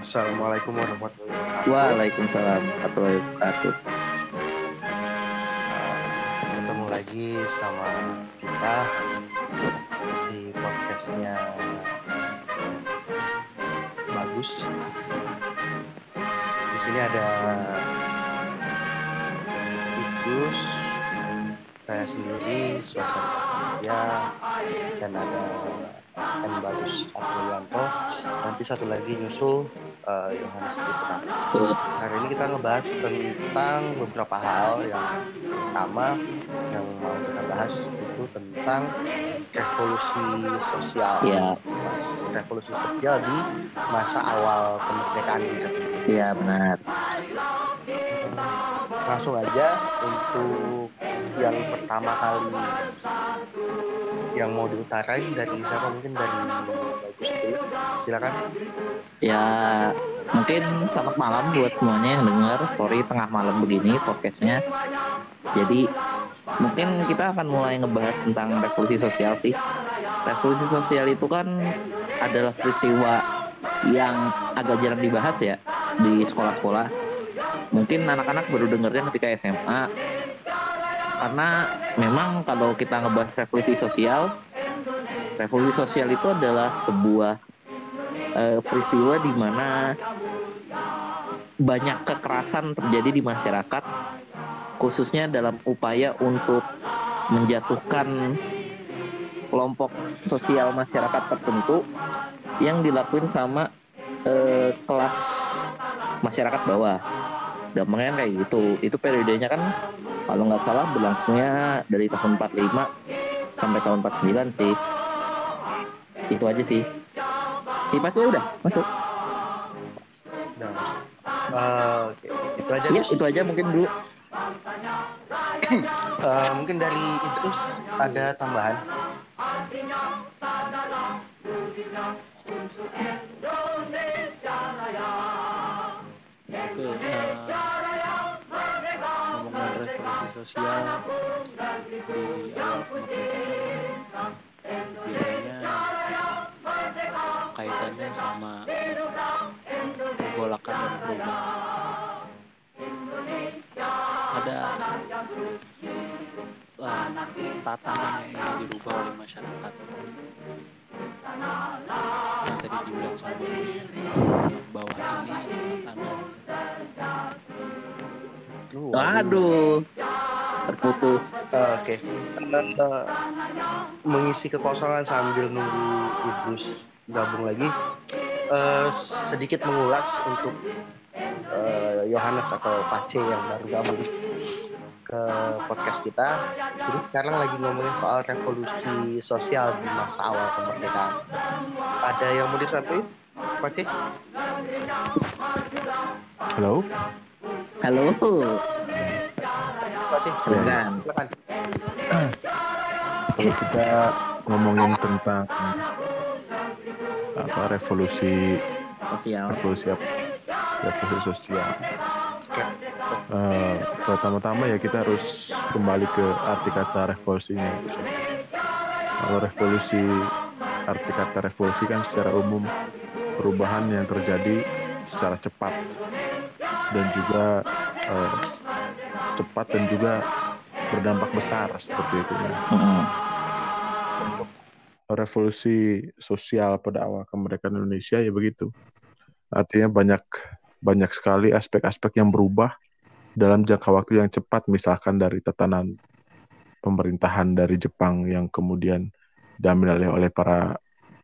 Assalamualaikum warahmatullahi wabarakatuh. Waalaikumsalam warahmatullahi wabarakatuh. Ketemu lagi sama kita di podcastnya bagus. Di sini ada Idrus, saya sendiri, suasana ya, dan ada M Bagus Aprianto. Nanti satu lagi nyusul uh, Yohanes Putra. Hari ini kita ngebahas tentang beberapa hal yang pertama yang mau kita bahas itu tentang revolusi sosial. Iya, Mas, revolusi sosial di masa awal kemerdekaan kita. iya benar. Langsung aja untuk yang pertama kali yang mau diutarain dari siapa mungkin dari bagus silakan Ya mungkin selamat malam buat semuanya yang dengar. Sorry tengah malam begini podcastnya. Jadi mungkin kita akan mulai ngebahas tentang revolusi sosial sih. Revolusi sosial itu kan adalah peristiwa yang agak jarang dibahas ya di sekolah-sekolah. Mungkin anak-anak baru dengernya ketika SMA. Karena memang kalau kita ngebahas revolusi sosial, revolusi sosial itu adalah sebuah eh, peristiwa di mana banyak kekerasan terjadi di masyarakat, khususnya dalam upaya untuk menjatuhkan kelompok sosial masyarakat tertentu yang dilakuin sama eh, kelas masyarakat bawah. Gampangnya kayak gitu. Itu periodenya kan kalau nggak salah berlangsungnya dari tahun 45 sampai tahun 49 sih. Itu aja sih. Sipatnya udah masuk. nah oke itu aja Ya, itu aja mungkin dulu. Eh, mungkin dari Idrus ada tambahan Oke, eh, ngomongin revolusi sosial di awal kemerdekaan biasanya kaitannya sama pergolakan dan perubahan. Ada eh, tatanan yang dirubah oleh masyarakat. Yang tadi dibilang sama bagus bawah ini Lu, Aduh. Terputus. Oke. Eh, mengisi kekosongan sambil nunggu Idrus gabung lagi. Eh, sedikit mengulas untuk eh, Yohanes atau Pace yang baru gabung ke podcast kita jadi sekarang lagi ngomongin soal revolusi sosial di masa awal kemerdekaan ada yang mau disampaikan Pace? Halo, Halo. Pace? Silakan. silakan kalau kita ngomongin tentang apa revolusi Sosial. revolusi apa revolusi sosial Eh, pertama-tama ya kita harus kembali ke arti kata revolusinya kalau revolusi arti kata revolusi kan secara umum perubahan yang terjadi secara cepat dan juga eh, cepat dan juga berdampak besar seperti itu ya. Revolusi sosial pada awal kemerdekaan Indonesia ya begitu. Artinya banyak banyak sekali aspek-aspek yang berubah dalam jangka waktu yang cepat misalkan dari tatanan pemerintahan dari Jepang yang kemudian diambil alih oleh para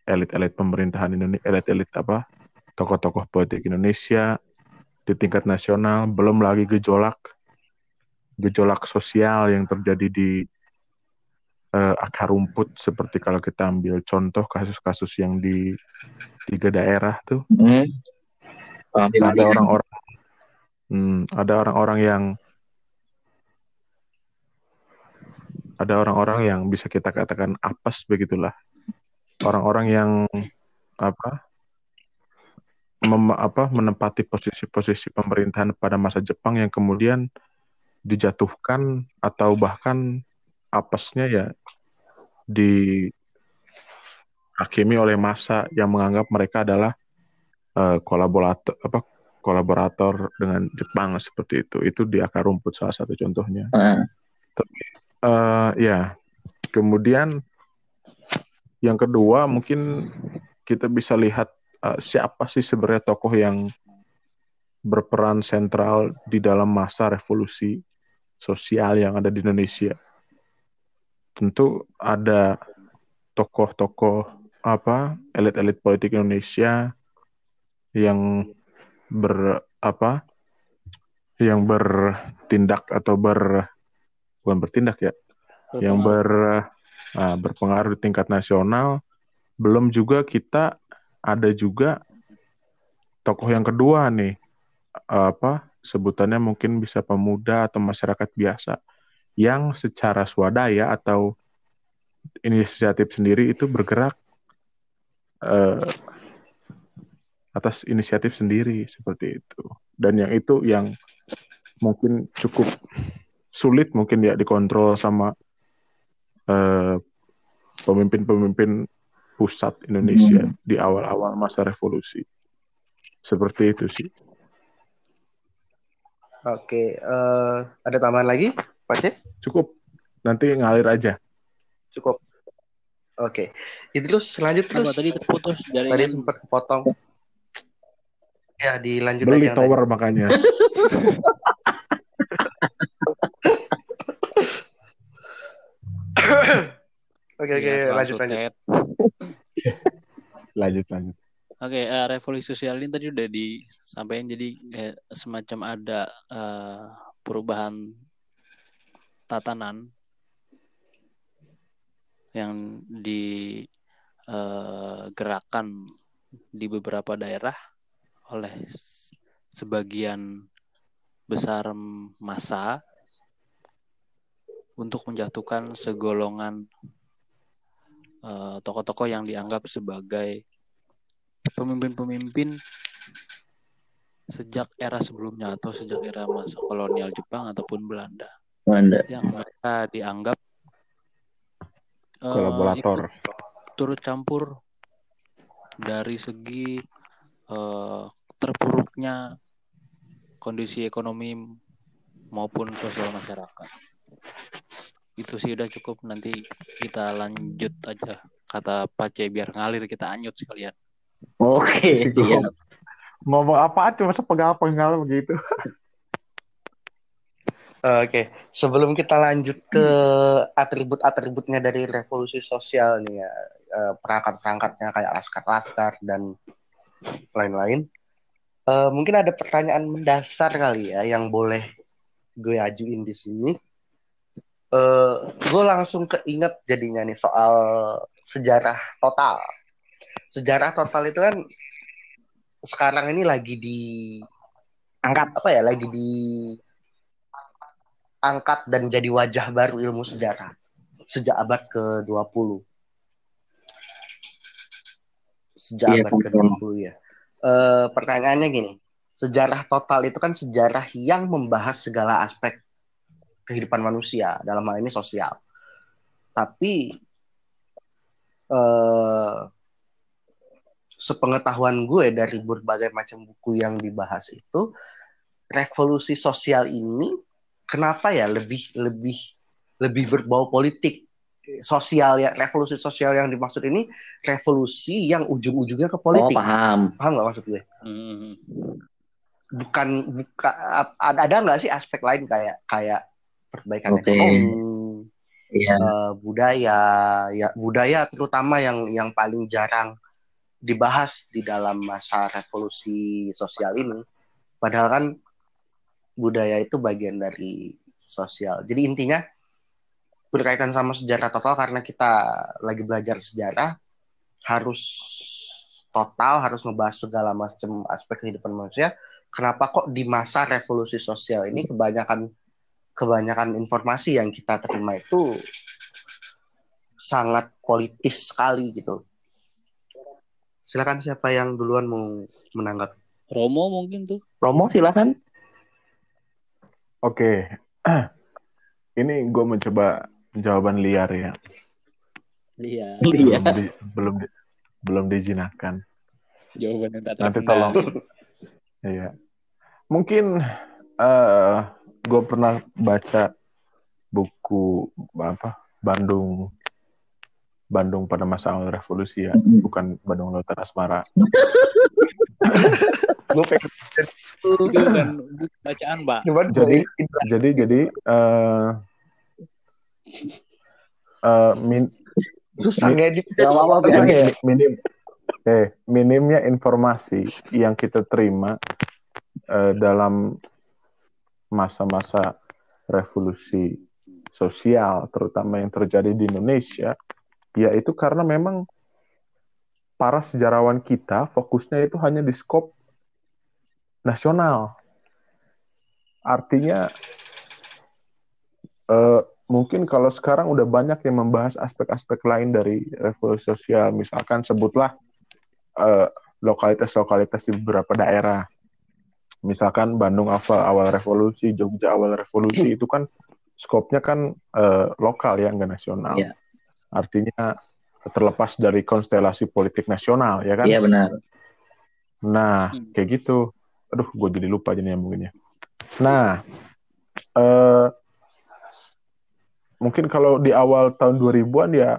elit-elit pemerintahan Indonesia, elit-elit apa? tokoh-tokoh politik Indonesia di tingkat nasional, belum lagi gejolak gejolak sosial yang terjadi di eh, akar rumput seperti kalau kita ambil contoh kasus-kasus yang di tiga daerah tuh Mm. ada orang-orang hmm, ada orang-orang yang ada orang-orang yang bisa kita katakan apes begitulah. Orang-orang yang apa? Mem- apa? Menempati posisi-posisi pemerintahan pada masa Jepang yang kemudian dijatuhkan atau bahkan apesnya ya dihakimi oleh massa yang menganggap mereka adalah eh, kolaborator apa kolaborator dengan Jepang seperti itu. Itu di akar rumput salah satu contohnya. Nah, Eh, ya, kemudian yang kedua mungkin kita bisa lihat eh, siapa sih sebenarnya tokoh yang berperan sentral di dalam masa revolusi sosial yang ada di Indonesia. Tentu ada tokoh-tokoh apa elit-elit politik Indonesia yang ber apa yang bertindak atau ber bukan bertindak ya yang ber ah, berpengaruh di tingkat nasional. Belum juga kita ada juga tokoh yang kedua nih apa sebutannya mungkin bisa pemuda atau masyarakat biasa yang secara swadaya atau inisiatif sendiri itu bergerak eh, atas inisiatif sendiri seperti itu dan yang itu yang mungkin cukup sulit mungkin ya dikontrol sama eh, pemimpin-pemimpin pusat Indonesia di awal-awal masa revolusi seperti itu sih Oke, eh, ada tambahan lagi, Pak Cep? cukup nanti ngalir aja Cukup. Oke, itu terus lanjut terus. Apa tadi terputus dari Tadi sempat potong. Ya, dilanjut beli aja. tower makanya Oke, oke, terlalu lanjut lanjut. lanjut lanjut Oke, eh, revolusi sosial ini tadi udah disampaikan jadi eh, semacam ada eh, perubahan tatanan yang digerakkan di beberapa daerah oleh sebagian besar massa untuk menjatuhkan segolongan eh, tokoh-tokoh yang dianggap sebagai pemimpin-pemimpin sejak era sebelumnya atau sejak era masa kolonial Jepang ataupun Belanda Belanda. yang mereka dianggap eh, kolaborator ikut turut campur dari segi eh, terpuruknya kondisi ekonomi maupun sosial masyarakat. Itu sih udah cukup nanti kita lanjut aja kata Pace biar ngalir kita anyut sekalian. Oke, Si iya. Gom. ngomong apa cuma sepegal-pegal begitu Oke, sebelum kita lanjut ke atribut-atributnya dari revolusi sosial nih ya, eh, perangkat-perangkatnya kayak laskar-laskar dan lain-lain. Eh, mungkin ada pertanyaan mendasar kali ya yang boleh gue ajuin di sini. Eh, gue langsung keinget jadinya nih soal sejarah total. Sejarah total itu kan sekarang ini lagi di Angkat. apa ya lagi di angkat dan jadi wajah baru ilmu sejarah sejak abad ke-20. Sejak Iya, abad confirm. ke-20 ya. Eh, pertanyaannya gini, sejarah total itu kan sejarah yang membahas segala aspek kehidupan manusia, dalam hal ini sosial. Tapi eh sepengetahuan gue dari berbagai macam buku yang dibahas itu, revolusi sosial ini kenapa ya lebih lebih lebih berbau politik sosial ya revolusi sosial yang dimaksud ini revolusi yang ujung-ujungnya ke Oh, politik paham. paham nggak maksud gue Hmm. bukan buka ada ada nggak sih aspek lain kayak kayak perbaikan Oke. ekonomi Iya. eh, budaya ya budaya terutama yang yang paling jarang dibahas di dalam masa revolusi sosial ini padahal kan budaya itu bagian dari sosial jadi intinya berkaitan sama sejarah total karena kita lagi belajar sejarah harus total harus membahas segala macam aspek kehidupan manusia kenapa kok di masa revolusi sosial ini kebanyakan kebanyakan informasi yang kita terima itu sangat politis sekali gitu. Silakan siapa yang duluan mau menanggapi. Romo mungkin tuh. Romo silahkan. Oke, ini gue mencoba jawaban liar ya, Iya. Iya. belum di- belum di- belum dijinakkan. Jawaban yang tak Nanti terkendali. tolong. Iya. Mungkin eh gue pernah baca buku apa Bandung Bandung pada masa awal revolusi ya, Mm-mm. bukan Bandung Lautan Asmara. Gue pengen Itu bacaan, Mbak. cuman Jadi jadi jadi eh eh, min, susah ngedit. Apa ya? minim, eh minimnya informasi yang kita terima eh, dalam masa-masa revolusi sosial terutama yang terjadi di Indonesia yaitu karena memang para sejarawan kita fokusnya itu hanya di skop nasional artinya eh, mungkin kalau sekarang udah banyak yang membahas aspek-aspek lain dari revolusi sosial misalkan sebutlah eh, lokalitas-lokalitas di beberapa daerah misalkan Bandung awal awal revolusi Jogja awal revolusi itu kan skopnya kan eh, lokal ya nggak nasional Iya. artinya terlepas dari konstelasi politik nasional ya kan Iya benar. Nah, Hmm. kayak gitu. Aduh, gue jadi lupa jadi nyambunginnya. Nah, eh, mungkin kalau di awal tahun 2000-an ya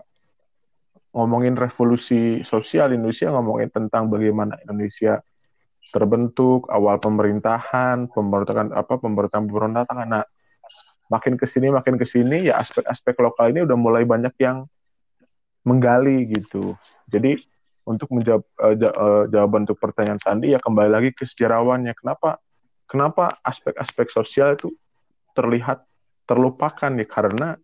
ngomongin revolusi sosial Indonesia, ngomongin tentang bagaimana Indonesia terbentuk, awal pemerintahan, pemberontakan apa pemberontakan pemberontakan. Nah, makin ke sini makin ke sini ya aspek-aspek lokal ini udah mulai banyak yang menggali gitu. Jadi untuk menjawab ja- eh, jawaban untuk pertanyaan Sandi ya kembali lagi ke sejarawannya. Kenapa kenapa aspek-aspek sosial itu terlihat terlupakan ya karena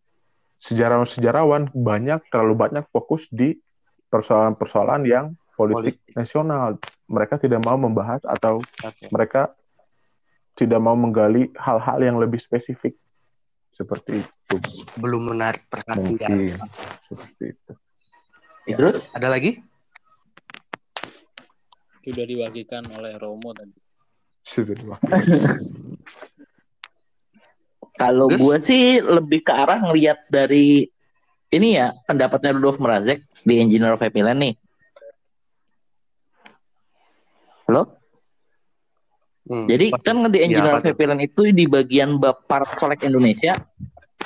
sejarawan-sejarawan banyak terlalu banyak fokus di persoalan-persoalan yang politik, nasional. Mereka tidak mau membahas atau Oke. mereka tidak mau menggali hal-hal yang lebih spesifik seperti itu Belum menarik perhatian. mungkin seperti itu. Ya. Terus Ada lagi? Sudah diwakilkan oleh Romo tadi. Sudah diwakili. Kalau gue sih lebih ke arah ngelihat dari ini ya pendapatnya Rudolf Merazek di Engineer of Happy Land nih. Halo? Hmm. Jadi kan di Engineer apa of Happy Land itu di bagian bab part kolek Indonesia,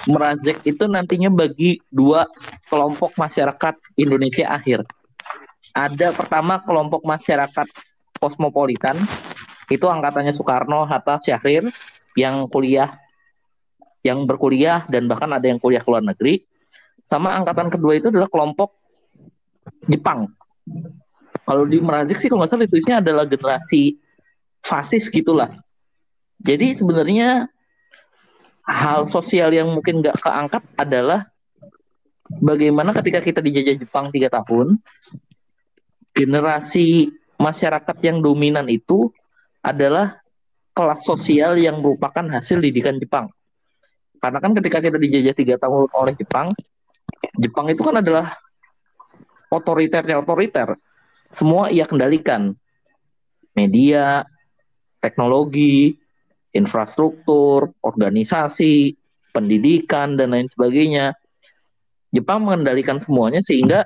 Merazek itu nantinya bagi dua kelompok masyarakat Indonesia akhir. Ada pertama kelompok masyarakat kosmopolitan, itu angkatannya Soekarno, Hatta, Syahrir, yang kuliah, yang berkuliah dan bahkan ada yang kuliah ke luar negeri. Sama angkatan kedua itu adalah kelompok Jepang. Kalau di Merazek sih kalau nggak salah ditulisnya adalah generasi fasis gitulah. Jadi sebenarnya hal sosial yang mungkin nggak keangkat adalah bagaimana ketika kita dijajah Jepang tiga tahun, generasi masyarakat yang dominan itu adalah kelas sosial yang merupakan hasil didikan Jepang. Karena kan ketika kita dijajah tiga tahun oleh Jepang, Jepang itu kan adalah otoriternya otoriter. Semua ia kendalikan. Media, teknologi, infrastruktur, organisasi, pendidikan, dan lain sebagainya. Jepang mengendalikan semuanya sehingga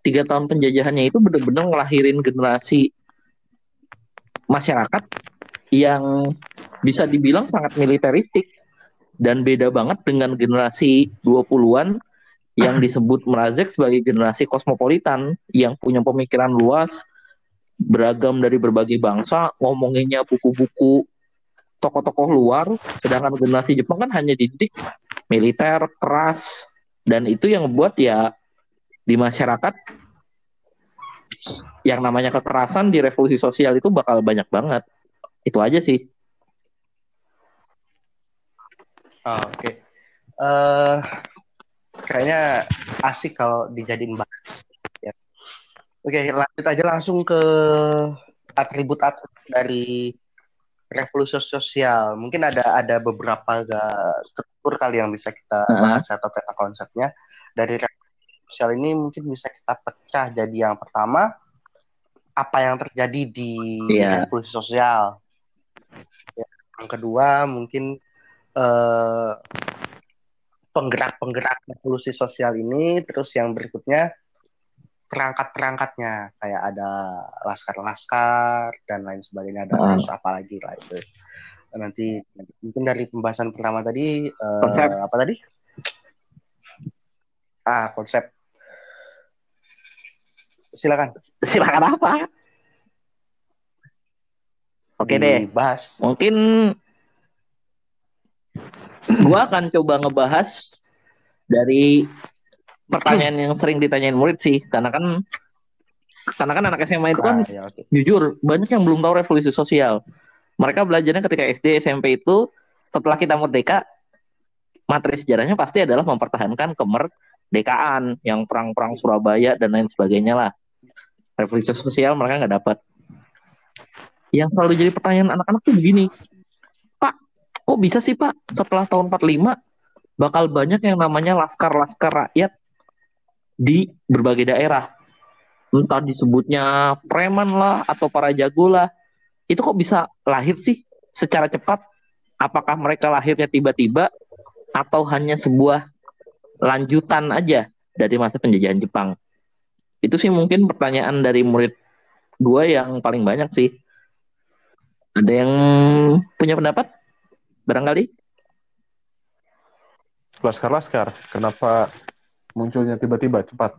tiga tahun penjajahannya itu benar-benar ngelahirin generasi masyarakat yang bisa dibilang sangat militeristik dan beda banget dengan generasi 20-an yang disebut Merazek sebagai generasi kosmopolitan yang punya pemikiran luas, beragam dari berbagai bangsa, ngomonginnya buku-buku tokoh-tokoh luar, sedangkan generasi Jepang kan hanya dididik militer, keras, dan itu yang membuat ya di masyarakat yang namanya kekerasan di revolusi sosial itu bakal banyak banget. Itu aja sih. Oh, Oke. Eh, kayaknya asik kalau dijadiin bahas. Ya. Oke, lanjut aja langsung ke atribut-atribut dari revolusi sosial. Mungkin ada ada beberapa struktur kali yang bisa kita bahas atau peta konsepnya dari revolusi sosial ini mungkin bisa kita pecah jadi yang pertama apa yang terjadi di Iya. revolusi sosial. Ya, yang kedua mungkin eh, penggerak-penggerak revolusi sosial ini, terus yang berikutnya perangkat-perangkatnya. Kayak ada laskar-laskar dan lain sebagainya ada terus apa lagi lah itu. Nanti mungkin dari pembahasan pertama tadi eh, Konsep. apa tadi? Ah konsep. Silakan. Silakan apa? Oke deh. dibahas. Mungkin gua akan coba ngebahas dari pertanyaan yang sering ditanyain murid sih, karena kan karena kan anak SMA itu kan Ah, ya, oke. jujur banyak yang belum tahu revolusi sosial. Mereka belajarnya ketika SD, SMP itu setelah kita merdeka, materi sejarahnya pasti adalah mempertahankan kemerdekaan, yang perang-perang Surabaya dan lain sebagainya lah. Revolusi sosial mereka nggak dapat. Yang selalu jadi pertanyaan anak-anak tuh begini, kok bisa sih Pak setelah tahun 45 bakal banyak yang namanya laskar-laskar rakyat di berbagai daerah? Entah disebutnya preman lah atau para jago lah. Itu kok bisa lahir sih secara cepat? Apakah mereka lahirnya tiba-tiba atau hanya sebuah lanjutan aja dari masa penjajahan Jepang? Itu sih mungkin pertanyaan dari murid gue yang paling banyak sih. Ada yang punya pendapat? Barangkali? Laskar-laskar, kenapa munculnya tiba-tiba cepat?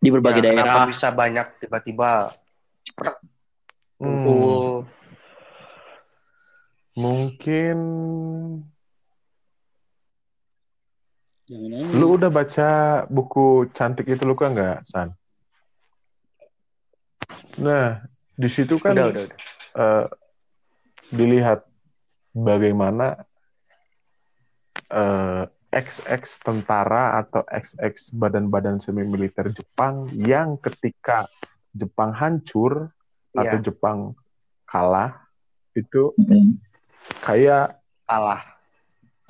Di berbagai Ya, kenapa daerah. bisa banyak tiba-tiba Hmm, mungkin Jangan lu udah baca buku cantik itu lu kan nggak, San? Nah, di situ kan udah udah udah eh, dilihat bagaimana eh, XX tentara atau XX badan-badan semi militer Jepang yang ketika Jepang hancur atau Iya. Jepang kalah itu Mm. kayak kalah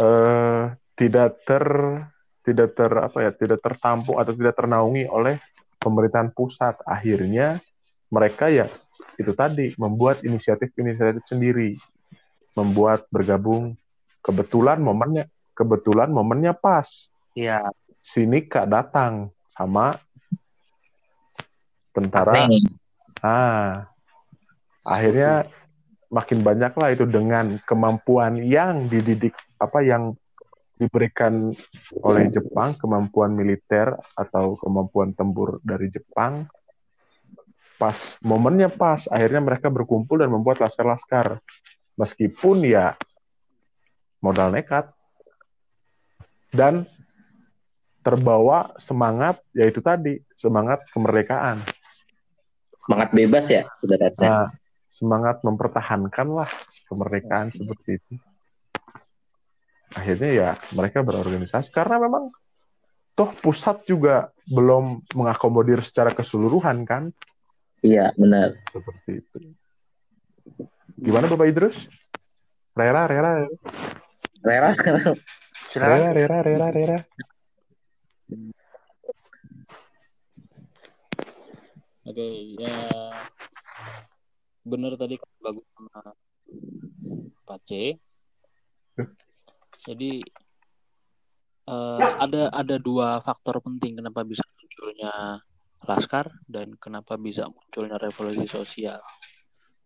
eh, tidak ter tidak ter apa ya tidak tertampung atau tidak ternaungi oleh pemerintahan pusat akhirnya mereka ya itu tadi membuat inisiatif-inisiatif sendiri membuat bergabung. Kebetulan momennya kebetulan momennya pas. Iya, si Nika datang sama tentara. Nih, ah. Akhirnya makin banyak lah itu dengan kemampuan yang dididik apa yang diberikan oleh Jepang kemampuan militer atau kemampuan tempur dari Jepang pas momennya pas. Akhirnya mereka berkumpul dan membuat laskar-laskar. Meskipun ya modal nekat. Dan terbawa semangat yaitu tadi semangat kemerdekaan. Semangat bebas ya, ibaratnya. Nah, semangat mempertahankan lah kemerdekaan seperti itu. Akhirnya ya mereka berorganisasi. Karena memang toh pusat juga belum mengakomodir secara keseluruhan kan Iya, benar. seperti itu. Gimana Bapak Idrus? Rera, Rera, Rera, Rera, Rera, Rera, Rera. Oke, ya benar tadi bagus sama Pak C. Jadi eh, ada ada dua faktor penting kenapa bisa munculnya laskar dan kenapa bisa munculnya revolusi sosial.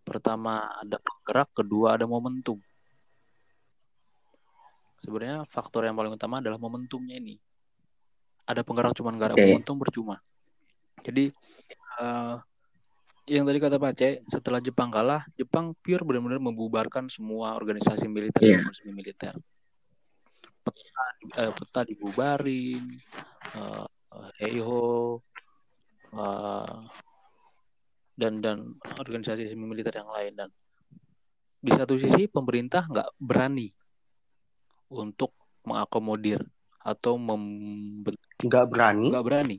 Pertama ada penggerak, kedua ada momentum. Sebenarnya faktor yang paling utama adalah momentumnya ini. Ada penggerak cuma ada Oke. momentum percuma. Jadi eh, yang tadi kata Pak C, setelah Jepang kalah, Jepang pure benar-benar membubarkan semua organisasi militer Iya. dan militer. Peta, eh, peta dibubarin, eh, heiho, eh, dan dan organisasi militer yang lain dan di satu sisi pemerintah nggak berani untuk mengakomodir atau membentuk nggak berani nggak berani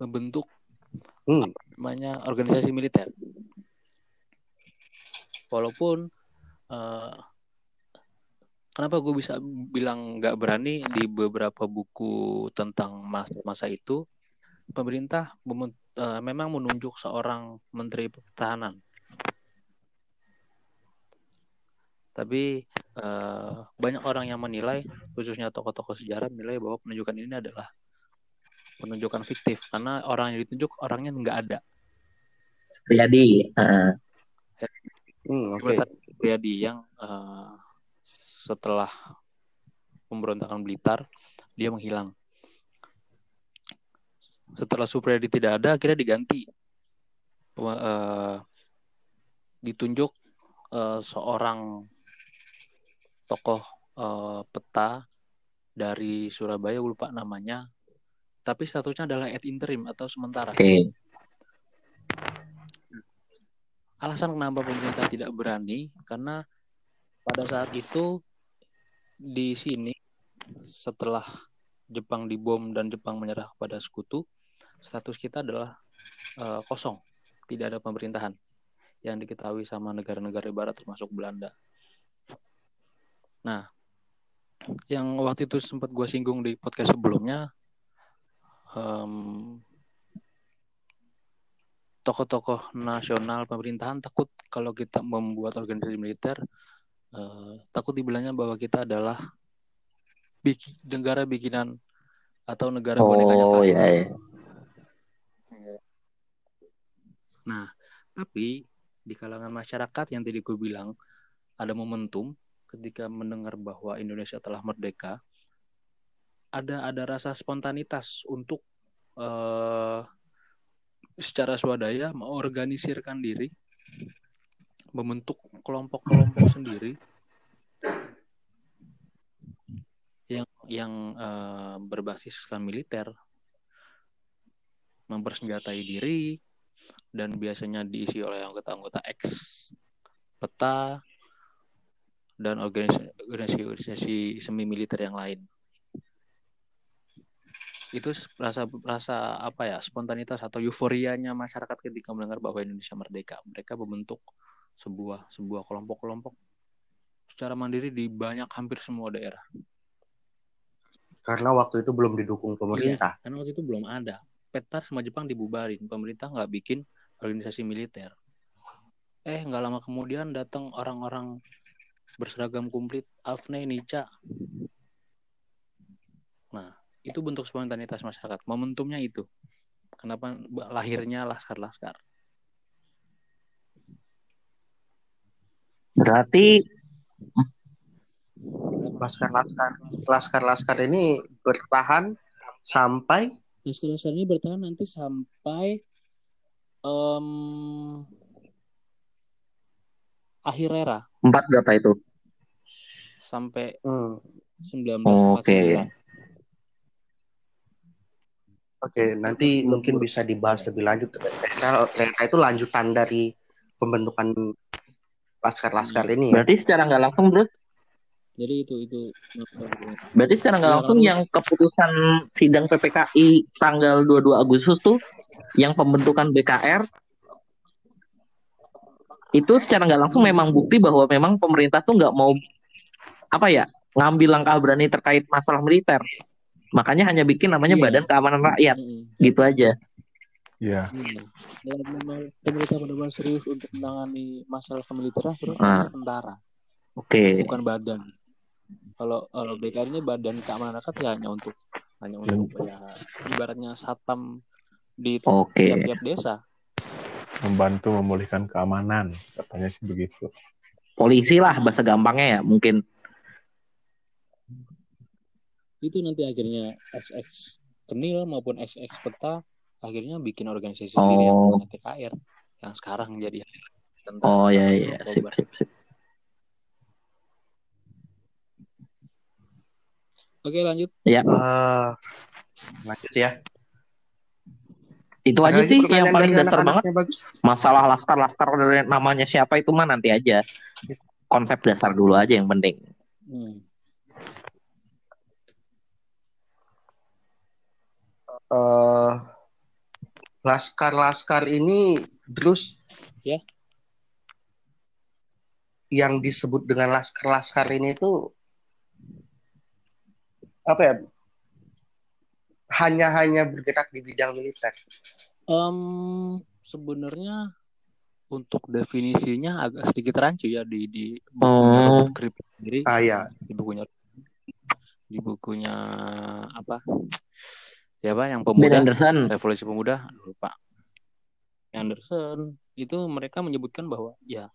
membentuk hmm. namanya organisasi militer. Walaupun eh, kenapa gue bisa bilang nggak berani di beberapa buku tentang masa-masa itu, pemerintah eh, memang menunjuk seorang menteri pertahanan. Tapi eh, banyak orang yang menilai, khususnya tokoh-tokoh sejarah menilai bahwa penunjukan ini adalah penunjukan fiktif karena orang yang ditunjuk orangnya nggak ada. Riyadi. Heeh. Hmm, oke. Jabatan Priyadi yang eh, setelah pemberontakan Blitar dia menghilang. Setelah Supriyadi tidak ada, akhirnya diganti. Eh, ditunjuk eh, seorang tokoh eh, peta dari Surabaya, lupa namanya. Tapi statusnya adalah ad interim atau sementara. Oke. alasan kenapa pemerintah tidak berani karena pada saat itu di sini setelah Jepang dibom dan Jepang menyerah kepada sekutu status kita adalah eh, kosong tidak ada pemerintahan yang diketahui sama negara-negara barat termasuk Belanda nah yang waktu itu sempat gue singgung di podcast sebelumnya em, tokoh-tokoh nasional pemerintahan takut kalau kita membuat organisasi militer eh, takut dibilangnya bahwa kita adalah biki- negara bikinan atau negara bonekanya Oh fasis. ya. ya. Nah, tapi di kalangan masyarakat yang tadi gue bilang ada momentum ketika mendengar bahwa Indonesia telah merdeka, ada ada rasa spontanitas untuk eh, secara swadaya mengorganisirkan diri, membentuk kelompok-kelompok sendiri yang yang eh, berbasiskan militer, mempersenjatai diri, dan biasanya diisi oleh anggota-anggota ex peta dan organisasi semi militer yang lain. Itu rasa rasa apa ya spontanitas atau euforianya masyarakat ketika mendengar bahwa Indonesia merdeka. Mereka membentuk sebuah sebuah kelompok-kelompok secara mandiri di banyak hampir semua daerah. Karena waktu itu belum didukung pemerintah. Iya, karena waktu itu belum ada. Peta sama Jepang dibubarin, pemerintah nggak bikin organisasi militer. Eh, nggak lama kemudian datang orang-orang berseragam komplit, Afne, Nica. Nah, itu bentuk spontanitas masyarakat. Momentumnya itu. Kenapa lahirnya laskar-laskar? Berarti Laskar-laskar laskar-laskar ini bertahan sampai Laskar-laskar ini bertahan nanti sampai em, akhir era, empat berapa itu? sampai hmm, 1949. Oke. Oke, nanti mungkin bisa dibahas lebih lanjut. Ternyata itu lanjutan dari pembentukan laskar-laskar ini ya. Berarti secara nggak langsung terus Jadi itu itu Berarti secara nggak Iya, langsung lalu- yang keputusan sidang PPKI tanggal 22 Agustus tuh yang pembentukan BKR itu secara nggak langsung memang bukti bahwa memang pemerintah tuh nggak mau apa ya ngambil langkah berani terkait masalah militer. Makanya hanya bikin namanya Iya. Badan Keamanan Rakyat Mm-mm. gitu aja. Iya. Dan memang pemerintah benar-benar serius untuk menangani masalah kemiliteran terus Ah. namanya tentara, Oke. bukan badan. Kalau kalau BKR ini badan keamanan rakyat ya hanya untuk hanya untuk ya ibaratnya satpam di tiap-tiap desa. Membantu memulihkan keamanan, katanya sih begitu. Polisi lah bahasa gampangnya ya mungkin. Itu nanti akhirnya XX Kenil maupun XX Peta akhirnya bikin organisasi Oh. sendiri yang namanya TKR yang sekarang jadi tentara Oh ya ya sip sip sip. Oke lanjut. Ya Eh, lanjut ya. Itu Ada aja sih yang paling dasar banget. bagus. masalah laskar-laskar dari namanya siapa itu mah nanti aja konsep dasar dulu aja yang penting Hmm. Eh, laskar-laskar ini terus Ya. yang disebut dengan laskar-laskar ini tuh apa ya? Hanya-hanya bergerak di bidang militer. Em, sebenarnya untuk definisinya agak sedikit rancu ya di di bukunya Oh. Robert sendiri. Ah, iya. Di bukunya di bukunya apa? siapa yang Ben pemuda Anderson. revolusi pemuda lupa Anderson itu mereka menyebutkan bahwa ya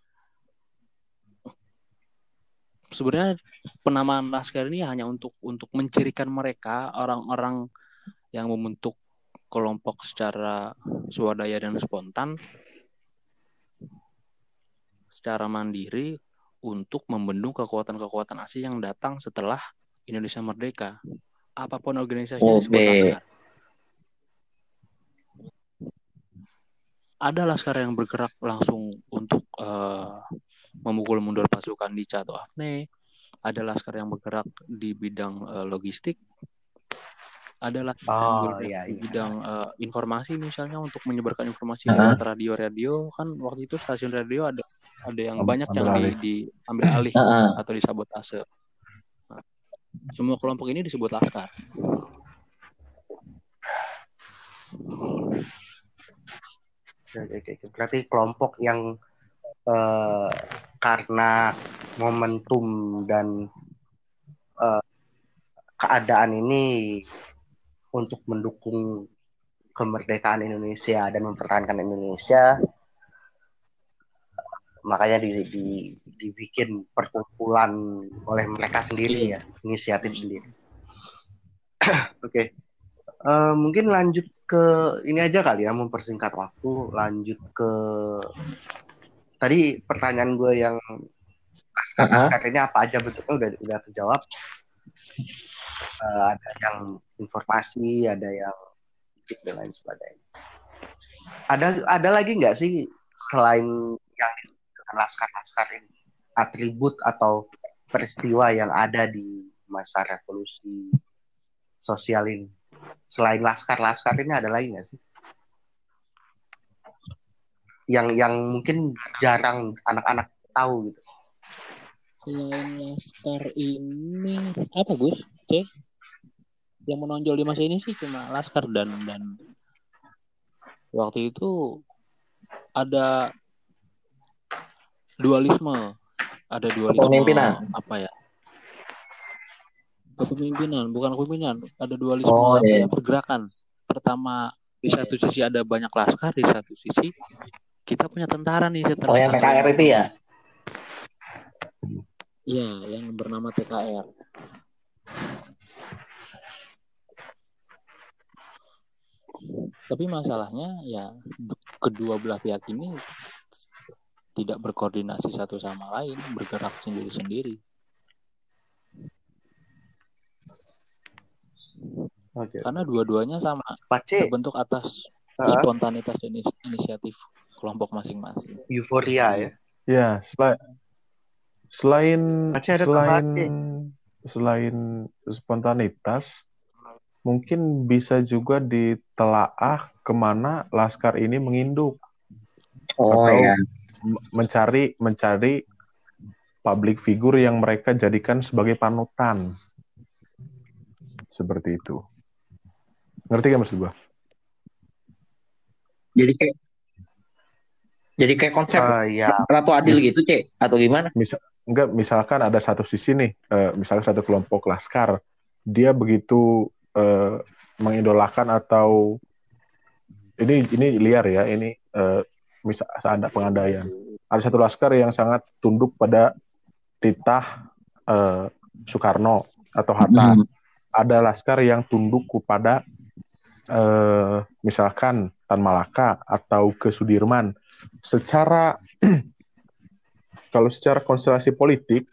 sebenarnya penamaan laskar ini hanya untuk untuk mencirikan mereka orang-orang yang membentuk kelompok secara swadaya dan spontan secara mandiri untuk membendung kekuatan-kekuatan asing yang datang setelah Indonesia merdeka. Apa pun organisasinya disebut Oke. laskar. Ada laskar yang bergerak langsung untuk eh, memukul mundur pasukan di atau Afne. Ada laskar yang bergerak di bidang eh, logistik. Ada laskar yang Oh, iya, di iya. bidang eh, informasi misalnya untuk menyebarkan informasi Ah. lewat radio-radio kan waktu itu stasiun radio ada ada yang Am- banyak yang di, alih. diambil alih Heeh. atau disabotase. Nah, semua kelompok ini disebut laskar. Oke, oke, oke. Berarti kelompok yang eh, karena momentum dan eh, keadaan ini untuk mendukung kemerdekaan Indonesia dan mempertahankan Indonesia, makanya di, di, dibikin perkumpulan oleh mereka sendiri ya, inisiatif sendiri. Oke, Eh, mungkin lanjut ke ini aja kali ya, mempersingkat waktu, lanjut ke tadi pertanyaan gue yang laskar ini apa aja bentuknya udah udah terjawab. Eh, ada yang informasi, ada yang dan lain sebagainya. Ada ada lagi nggak sih selain yang laskar-laskar ini atribut atau peristiwa yang ada di masa revolusi sosial ini? Selain laskar-laskar ini ada lagi nggak sih? Yang yang mungkin jarang anak-anak tahu gitu. Selain laskar ini apa Gus? C? Yang menonjol di masa ini sih cuma laskar dan dan waktu itu ada dualisme, ada dualisme Kepemimpinan. apa ya? Kepemimpinan, bukan kepemimpinan, ada dualisme Oh, iya. ya, pergerakan. Pertama di satu sisi ada banyak laskar, di satu sisi kita punya tentara nih setelah Oh yang PKR itu ya? Iya, yang bernama TKR. Tapi masalahnya ya kedua belah pihak ini tidak berkoordinasi satu sama lain, bergerak sendiri-sendiri. Oke. Karena dua-duanya sama Pak C, terbentuk atas eh, spontanitas dan inis- inisiatif kelompok masing-masing. euforia ya. Ya, selain selain ada selain selain spontanitas, mungkin bisa juga ditelaah ke mana laskar ini menginduk Oh atau ya. mencari mencari public figure yang mereka jadikan sebagai panutan seperti itu. Ngerti gak maksud gua? Jadi kayak jadi kayak konsep Eh, ya, Ratu Adil gitu, Cek? Atau gimana? Enggak, misalkan ada satu sisi nih, eh, misalkan satu kelompok laskar, dia begitu eh, mengidolakan atau ini ini liar ya, ini eh, misal ada pengandaian. Ada satu laskar yang sangat tunduk pada titah eh, Soekarno atau Hatta. Hmm. Ada laskar yang tunduk kepada eh, misalkan Tan Malaka atau ke Sudirman. Secara kalau secara konstelasi politik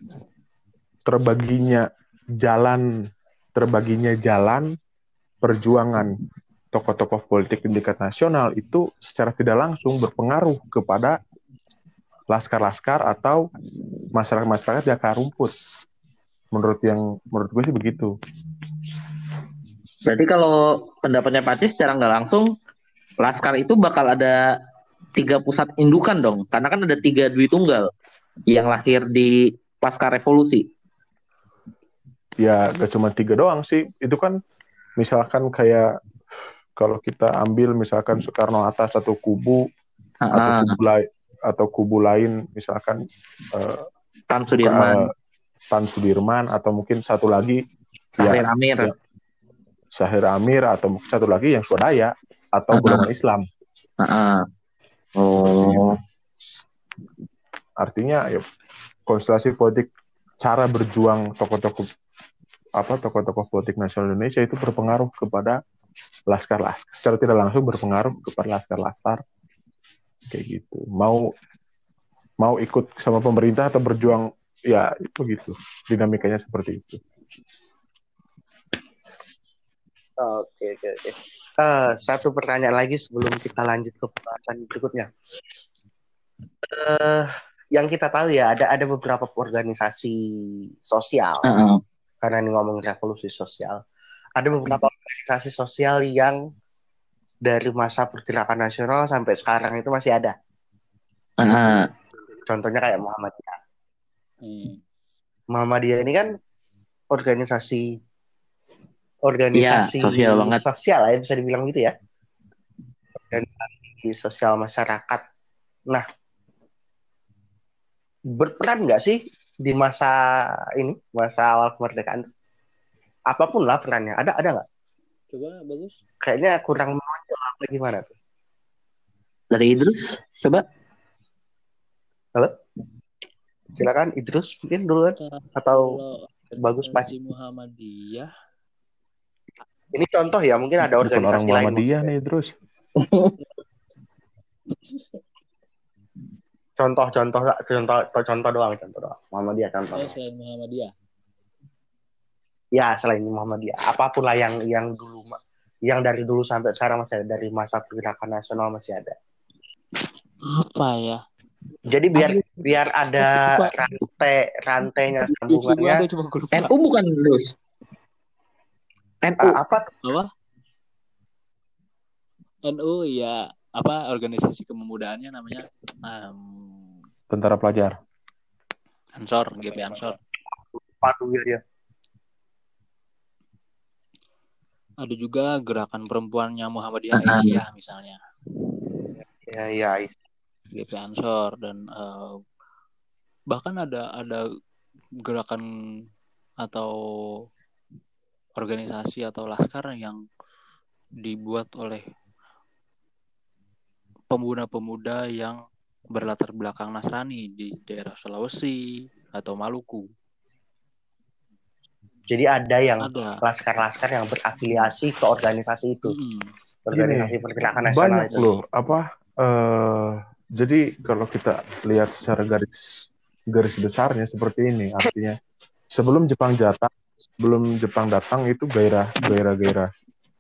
terbaginya jalan terbaginya jalan perjuangan tokoh-tokoh politik di tingkat nasional itu secara tidak langsung berpengaruh kepada laskar-laskar atau masyarakat-masyarakat di akar rumput. Menurut yang menurut gue sih begitu. Berarti kalau pendapatnya Pak Cis secara nggak langsung, Laskar itu bakal ada tiga pusat indukan dong. Karena kan ada tiga Dwi Tunggal yang lahir di pasca revolusi. Ya gak cuma tiga doang sih. Itu kan misalkan kayak kalau kita ambil misalkan Soekarno atas satu kubu atau Ah, kubu lain atau kubu lain misalkan eh, Tan Sudirman, eh, Tan Sudirman atau mungkin satu lagi Sahrir ya, Amir. ya. Syahir Amir atau satu lagi yang swadaya atau Uh-uh. golongan Islam. Heeh. Oh. Artinya ya konstelasi politik cara berjuang tokoh-tokoh apa tokoh-tokoh politik nasional Indonesia itu berpengaruh kepada laskar-laskar. Secara tidak langsung berpengaruh kepada laskar-laskar. Kayak gitu. Mau mau ikut sama pemerintah atau berjuang ya begitu dinamikanya seperti itu. Oke, oke, oke. Eh, satu pertanyaan lagi sebelum kita lanjut ke pembahasan berikutnya. Eh, yang kita tahu ya ada ada beberapa organisasi sosial Heeh. karena ini ngomongin revolusi sosial. Ada beberapa organisasi sosial yang dari masa pergerakan nasional sampai sekarang itu masih ada. Heeh. Contohnya kayak Muhammadiyah. Hmm. Muhammadiyah ini kan organisasi organisasi Iya, sosial banget. sosial ya bisa dibilang gitu ya. Organisasi sosial masyarakat. Nah, berperan nggak sih di masa ini, masa awal kemerdekaan? Apa pun lah perannya. Ada ada nggak? Coba bagus. Kayaknya kurang menonjol apa gimana tuh? Dari Idrus, coba. Silakan Idrus mungkin duluan atau bagus, Pak. organisasi Muhammadiyah ini contoh ya mungkin ada bukan orang organisasi lain. Muhammadiyah nih terus Contoh contoh contoh contoh doang contoh doang. Muhammadiyah contoh. oh, selain Muhammadiyah Ya selain Muhammadiyah, apa pun lah yang yang dulu yang dari dulu sampai sekarang masih ada dari masa pergerakan nasional masih ada. apa ya Jadi biar biar ada rantai rantainya sambungannya NU bukan Idrus. NU. Apa? Apa? NU ya apa organisasi kepemudaannya namanya? Em, tentara pelajar. Ansor GP Ansor. Patuh ya dia. ada juga gerakan perempuannya Muhammadiyah Ah. Aisyah misalnya. Ya ya GP Ansor dan eh, bahkan ada ada gerakan atau organisasi atau laskar yang dibuat oleh pemuda-pemuda yang berlatar belakang Nasrani di daerah Sulawesi atau Maluku. Jadi ada yang laskar-laskar yang berafiliasi ke organisasi itu, Mm-mm. organisasi pergerakan nasional banyak itu. loh apa eh jadi kalau kita lihat secara garis garis besarnya seperti ini artinya sebelum Jepang datang sebelum Jepang datang itu gairah gairah gairah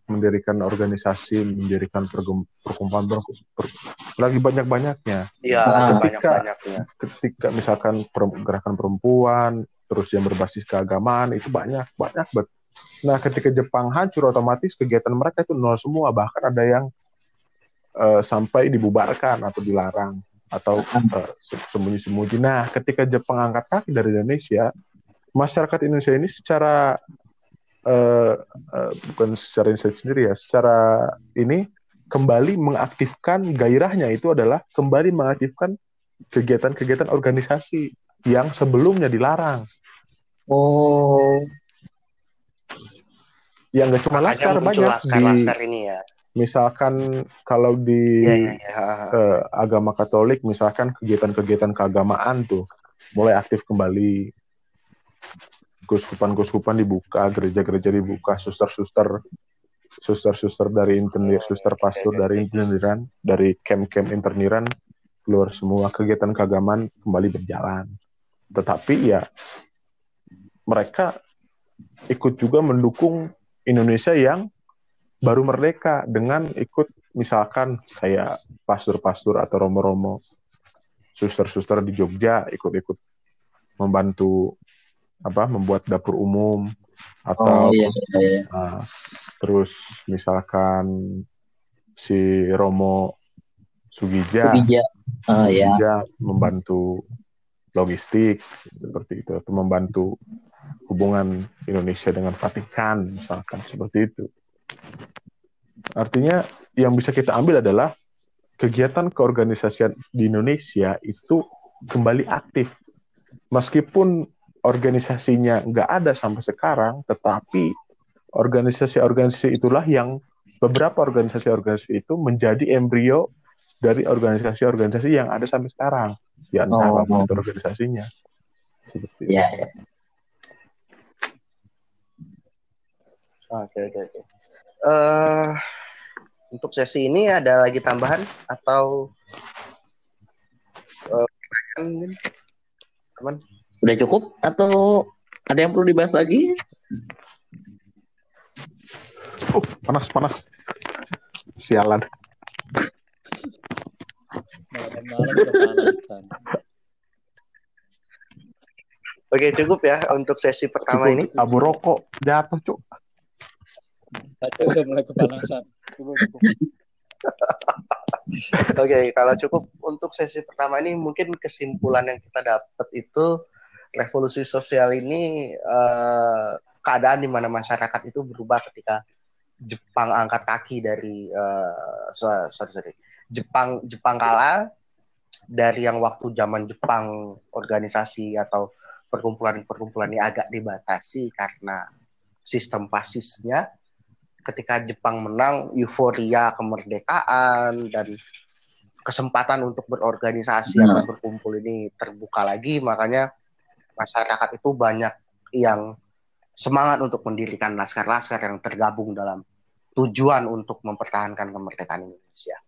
mendirikan organisasi mendirikan perkumpulan ber- per- lagi banyak banyaknya Iya, Nah, ketika- banyak-banyaknya. ketika misalkan per- gerakan perempuan terus yang berbasis keagamaan itu banyak banyak banget. Nah ketika Jepang hancur otomatis kegiatan mereka itu nol semua bahkan ada yang eh, sampai dibubarkan atau dilarang atau eh, se- sembunyi-sembunyi. Nah ketika Jepang angkat kaki dari Indonesia masyarakat Indonesia ini secara eh, eh, bukan secara inisiatif sendiri ya secara ini kembali mengaktifkan gairahnya itu adalah kembali mengaktifkan kegiatan-kegiatan organisasi yang sebelumnya dilarang. Oh. Yang nggak cuma Makanya laskar banyak di laskar-laskar ini ya. misalkan kalau di Iya, iya, iya. eh, agama Katolik misalkan kegiatan-kegiatan keagamaan tuh mulai aktif kembali. Guskupan-guskupan dibuka, gereja-gereja dibuka, suster-suster suster-suster dari internir, suster pastor dari interniran, dari camp-camp interniran keluar semua kegiatan keagamaan kembali berjalan. Tetapi ya mereka ikut juga mendukung Indonesia yang baru merdeka dengan ikut misalkan kayak pastor-pastor atau romo-romo suster-suster di Jogja ikut-ikut membantu apa membuat dapur umum atau Oh iya, iya, iya. Nah, terus misalkan si Romo Sugija, Bija. Oh iya. Sugija membantu logistik seperti itu atau membantu hubungan Indonesia dengan Vatikan misalkan seperti itu. Artinya yang bisa kita ambil adalah kegiatan keorganisasian di Indonesia itu kembali aktif. Meskipun organisasinya nggak ada sampai sekarang, tetapi organisasi-organisasi itulah yang beberapa organisasi-organisasi itu menjadi embrio dari organisasi-organisasi yang ada sampai sekarang di antara Oh. organisasinya seperti itu. Iya, iya. Oke oke oke. Eh, untuk sesi ini ada lagi tambahan atau eh, pertanyaan mungkin? teman? Udah cukup atau ada yang perlu dibahas lagi? Uh, panas panas. Sialan. Oke cukup ya untuk sesi pertama ini. Cukup, Abu rokok jatuh, Cuk. Tadi udah mulai kepanasan. Cukup, cukup. Oke kalau cukup untuk sesi pertama ini mungkin kesimpulan yang kita dapat itu revolusi sosial ini eh, keadaan di mana masyarakat itu berubah ketika Jepang angkat kaki dari so- sorry sorry Jepang Jepang kalah dari yang waktu zaman Jepang organisasi atau perkumpulan-perkumpulan ini agak dibatasi karena sistem fasisnya ketika Jepang menang euforia kemerdekaan dan kesempatan untuk berorganisasi Nah. atau berkumpul ini terbuka lagi makanya masyarakat itu banyak yang semangat untuk mendirikan laskar-laskar yang tergabung dalam tujuan untuk mempertahankan kemerdekaan Indonesia.